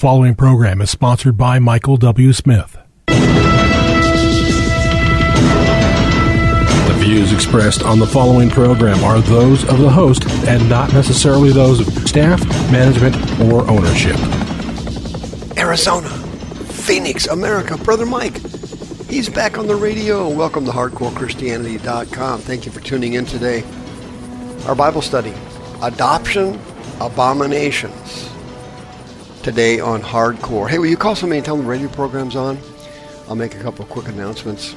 following program is sponsored by Michael W. Smith. The views expressed on the following program are those of the host and not necessarily those of staff, management, or ownership. Arizona, Phoenix, America, Brother Mike. He's back on the radio. Welcome to HardcoreChristianity.com. Thank you for tuning in today. Our Bible study, Adoption Abominations today on Hardcore. Hey, will you call somebody and tell them the radio program's on? I'll make a couple quick announcements.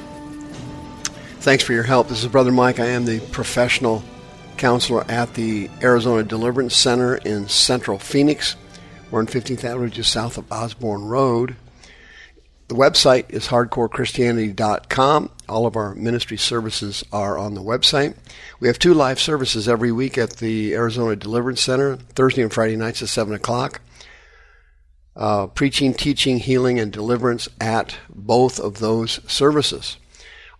Thanks for your help. This is Brother Mike. I am the professional counselor at the Arizona Deliverance Center in Central Phoenix. We're on 15th Avenue, just south of Osborn Road. The website is hardcorechristianity.com. All of our ministry services are on the website. We have two live services every week at the Arizona Deliverance Center, Thursday and Friday nights at 7 o'clock uh, preaching, teaching, healing, and deliverance at both of those services.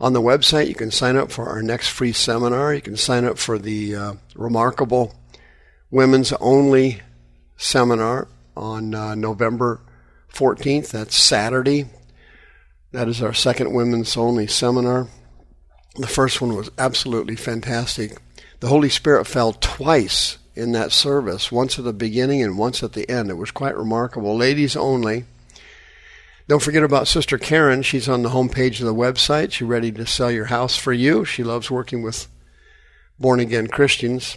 On the website, you can sign up for our next free seminar. You can sign up for the uh, remarkable women's only seminar on uh, November 14th. That's Saturday. That is our second women's only seminar. The first one was absolutely fantastic. The Holy Spirit fell twice in that service, once at the beginning and once at the end. It was quite remarkable. Ladies only. Don't forget about Sister Karen. She's on the homepage of the website. She's ready to sell your house for you. She loves working with born again Christians.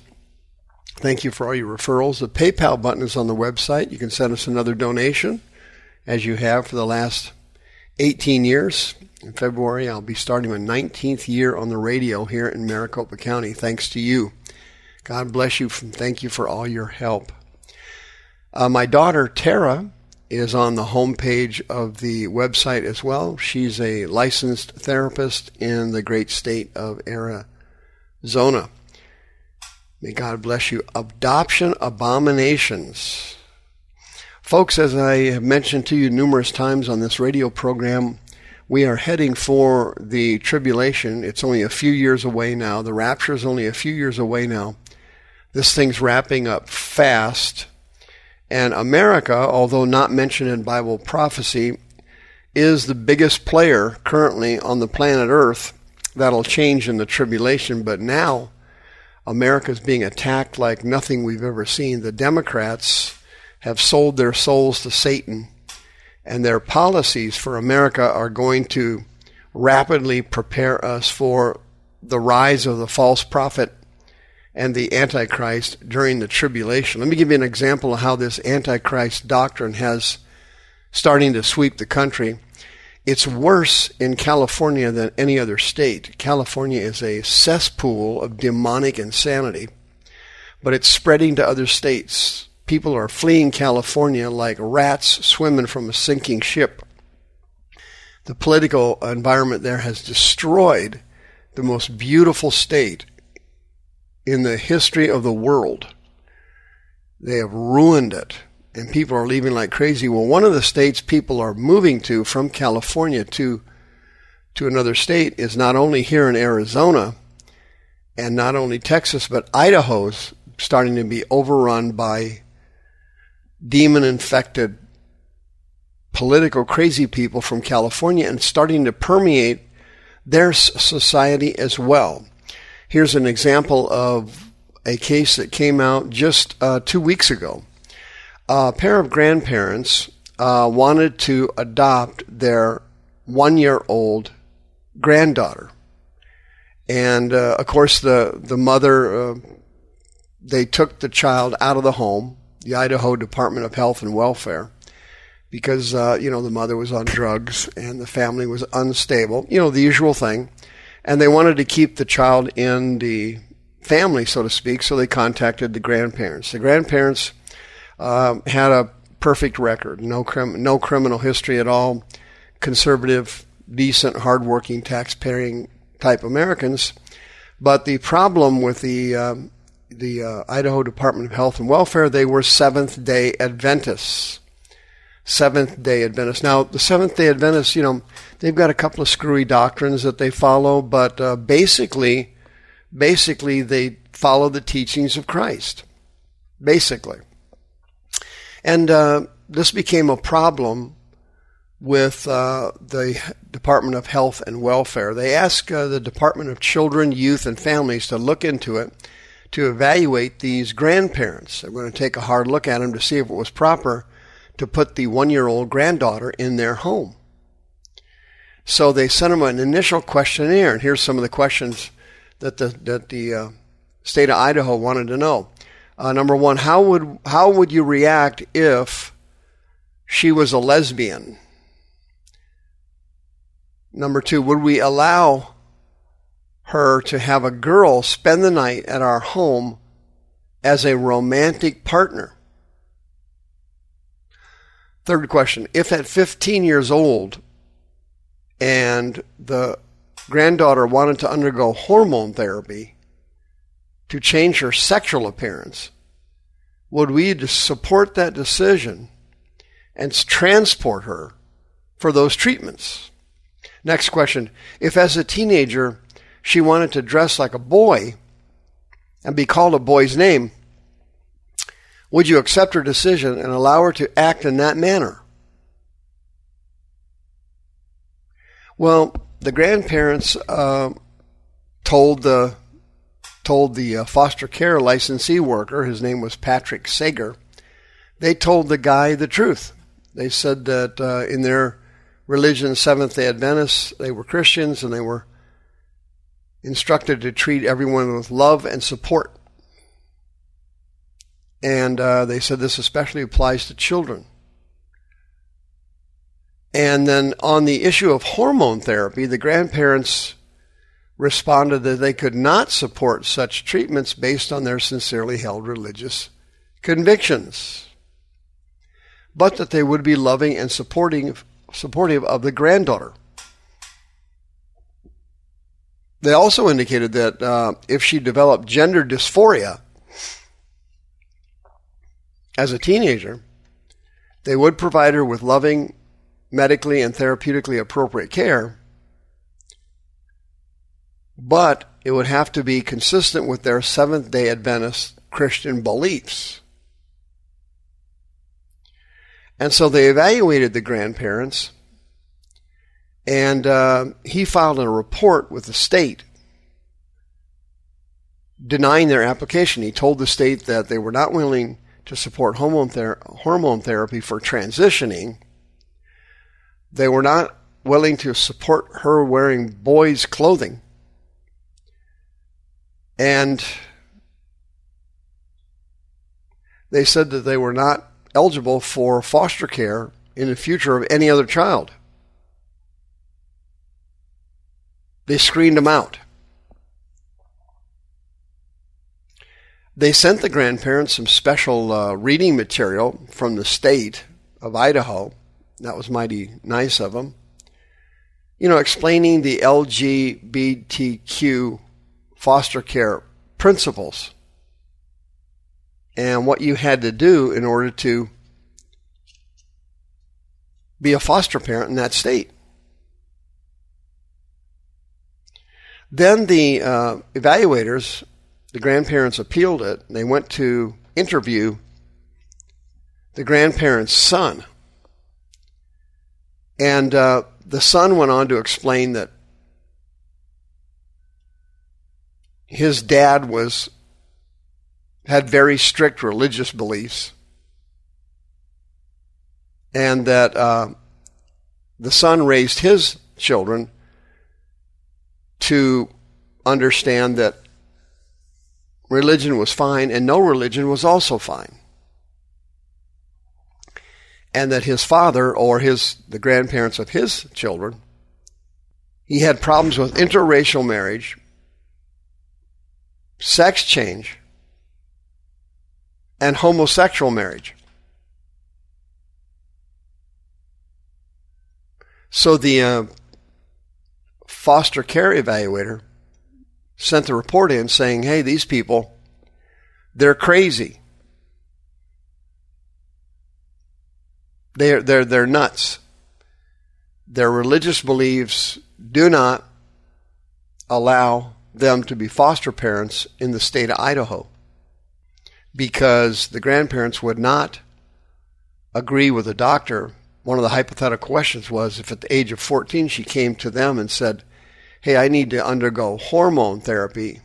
Thank you for all your referrals. The PayPal button is on the website. You can send us another donation, as you have for the last 18 years. In February, I'll be starting my 19th year on the radio here in Maricopa County, thanks to you. God bless you. Thank you for all your help. Uh, my daughter, Tara, is on the homepage of the website as well. She's a licensed therapist in the great state of Arizona. May God bless you. Adoption abominations. Folks, as I have mentioned to you numerous times on this radio program, we are heading for the tribulation. It's only a few years away now. The rapture is only a few years away now. This thing's wrapping up fast. And America, although not mentioned in Bible prophecy, is the biggest player currently on the planet Earth. That'll change in the tribulation, but now America is being attacked like nothing we've ever seen. The Democrats have sold their souls to Satan, and their policies for America are going to rapidly prepare us for the rise of the false prophet and the Antichrist during the tribulation. Let me give you an example of how this Antichrist doctrine has starting to sweep the country. It's worse in California than any other state. California is a cesspool of demonic insanity, but it's spreading to other states. People are fleeing California like rats swimming from a sinking ship. The political environment there has destroyed the most beautiful state in the history of the world. They have ruined it, and people are leaving like crazy. Well, one of the states people are moving to from California to to another state is not only here in Arizona and not only Texas, but Idaho's starting to be overrun by demon infected political crazy people from California and starting to permeate their society as well. Here's an example of a case that came out just uh, two weeks ago. A pair of grandparents uh, wanted to adopt their one year old granddaughter. And uh, of course, the, the mother, uh, they took the child out of the home, the Idaho Department of Health and Welfare, because, uh, you know, the mother was on drugs and the family was unstable. You know, the usual thing and they wanted to keep the child in the family, so to speak, so they contacted the grandparents. The grandparents uh, had a perfect record, no crim- no criminal history at all, conservative, decent, hardworking, tax-paying type Americans. But the problem with the uh, the uh, Idaho Department of Health and Welfare, they were Seventh Day Adventists. Seventh Day Adventists. Now, the Seventh Day Adventists, you know, they've got a couple of screwy doctrines that they follow, but uh, basically, basically they follow the teachings of Christ. Basically, and uh, this became a problem with uh, the Department of Health and Welfare. They asked uh, the Department of Children, Youth, and Families to look into it to evaluate these grandparents. They're going to take a hard look at them to see if it was proper to put the one year old granddaughter in their home. So they sent them an initial questionnaire, and here's some of the questions that the, that the uh, state of Idaho wanted to know. Uh, number one, how would, how would you react if she was a lesbian? Number two, would we allow her to have a girl spend the night at our home as a romantic partner? Third question, if at 15 years old and the granddaughter wanted to undergo hormone therapy to change her sexual appearance, would we support that decision and transport her for those treatments? Next question. If as a teenager she wanted to dress like a boy and be called a boy's name, would you accept her decision and allow her to act in that manner? Well, the grandparents uh, told the told the uh, foster care licensee worker, his name was Patrick Sager, they told the guy the truth. They said that uh, in their religion, Seventh day Adventists, they were Christians and they were instructed to treat everyone with love and support. And uh, they said this especially applies to children. And then on the issue of hormone therapy, the grandparents responded that they could not support such treatments based on their sincerely held religious convictions, but that they would be loving and supporting, supportive of the granddaughter. They also indicated that uh, if she developed gender dysphoria as a teenager, they would provide her with loving, medically and therapeutically appropriate care, but it would have to be consistent with their Seventh day Adventist Christian beliefs. And so they evaluated the grandparents, and uh, he filed a report with the state denying their application. He told the state that they were not willing to support hormone, ther- hormone therapy for transitioning. They were not willing to support her wearing boys' clothing. And they said that they were not eligible for foster care in the future of any other child. They screened them out. They sent the grandparents some special uh, reading material from the state of Idaho. That was mighty nice of them. You know, explaining the LGBTQ foster care principles and what you had to do in order to be a foster parent in that state. Then the uh, evaluators the grandparents appealed it. They went to interview the grandparents' son. And uh, the son went on to explain that his dad was had very strict religious beliefs, and that uh, the son raised his children to understand that religion was fine and no religion was also fine. And that his father or his the grandparents of his children he had problems with interracial marriage, sex change, and homosexual marriage. So the uh, foster care evaluator sent the report in saying, hey, these people, they're crazy. They're, they're, they're nuts. Their religious beliefs do not allow them to be foster parents in the state of Idaho because the grandparents would not agree with the doctor, one of the hypothetical questions was if at the age of 14 she came to them and said, Hey, I need to undergo hormone therapy,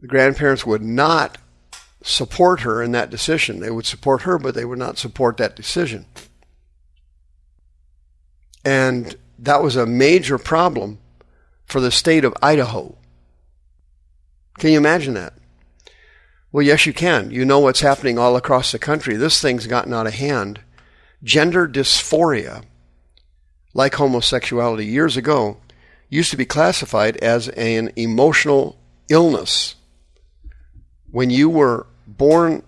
the grandparents would not support her in that decision. They would support her, but they would not support that decision. And that was a major problem for the state of Idaho. Can you imagine that? Well, yes, you can. You know what's happening all across the country. This thing's gotten out of hand. Gender dysphoria, like homosexuality years ago, used to be classified as an emotional illness. When you were born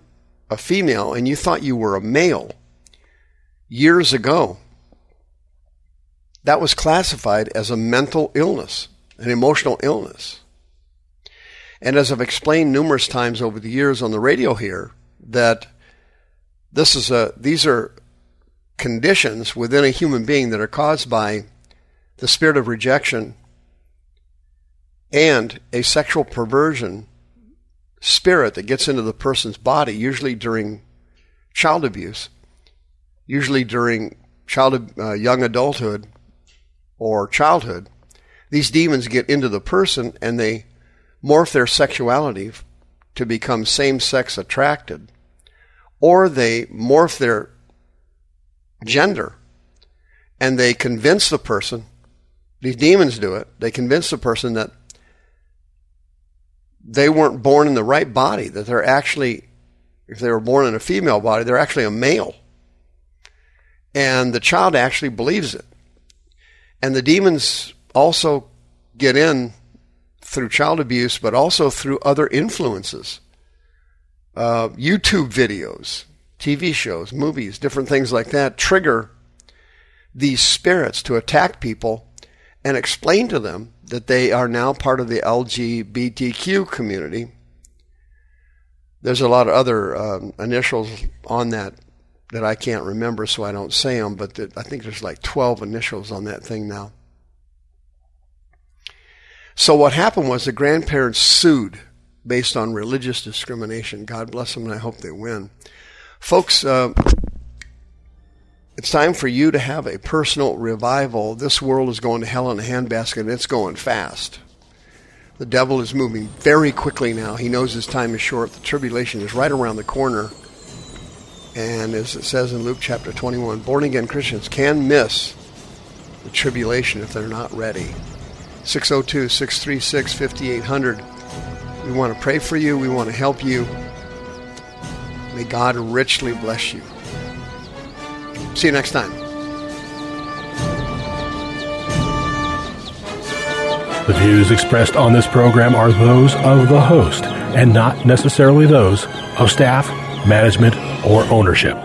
a female and you thought you were a male years ago, that was classified as a mental illness, an emotional illness. And as I've explained numerous times over the years on the radio here, that this is a these are conditions within a human being that are caused by the spirit of rejection and a sexual perversion spirit that gets into the person's body, usually during child abuse, usually during child uh, young adulthood or childhood. These demons get into the person and they morph their sexuality to become same sex attracted, or they morph their gender and they convince the person, these demons do it, they convince the person that they weren't born in the right body, that they're actually, if they were born in a female body, they're actually a male. And the child actually believes it. And the demons also get in through child abuse, but also through other influences. Uh, YouTube videos, TV shows, movies, different things like that trigger these spirits to attack people and explain to them that they are now part of the LGBTQ community. There's a lot of other um, initials on that that I can't remember, so I don't say them, but I think there's like 12 initials on that thing now. So what happened was the grandparents sued based on religious discrimination. God bless them, and I hope they win. Folks, uh, it's time for you to have a personal revival. This world is going to hell in a handbasket, and it's going fast. The devil is moving very quickly now. He knows his time is short. The tribulation is right around the corner. And as it says in Luke chapter 21, born again Christians can miss the tribulation if they're not ready. 602 636 5800. We want to pray for you. We want to help you. May God richly bless you. See you next time. The views expressed on this program are those of the host and not necessarily those of staff, management, or ownership.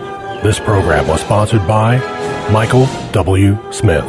This program was sponsored by Michael W. Smith.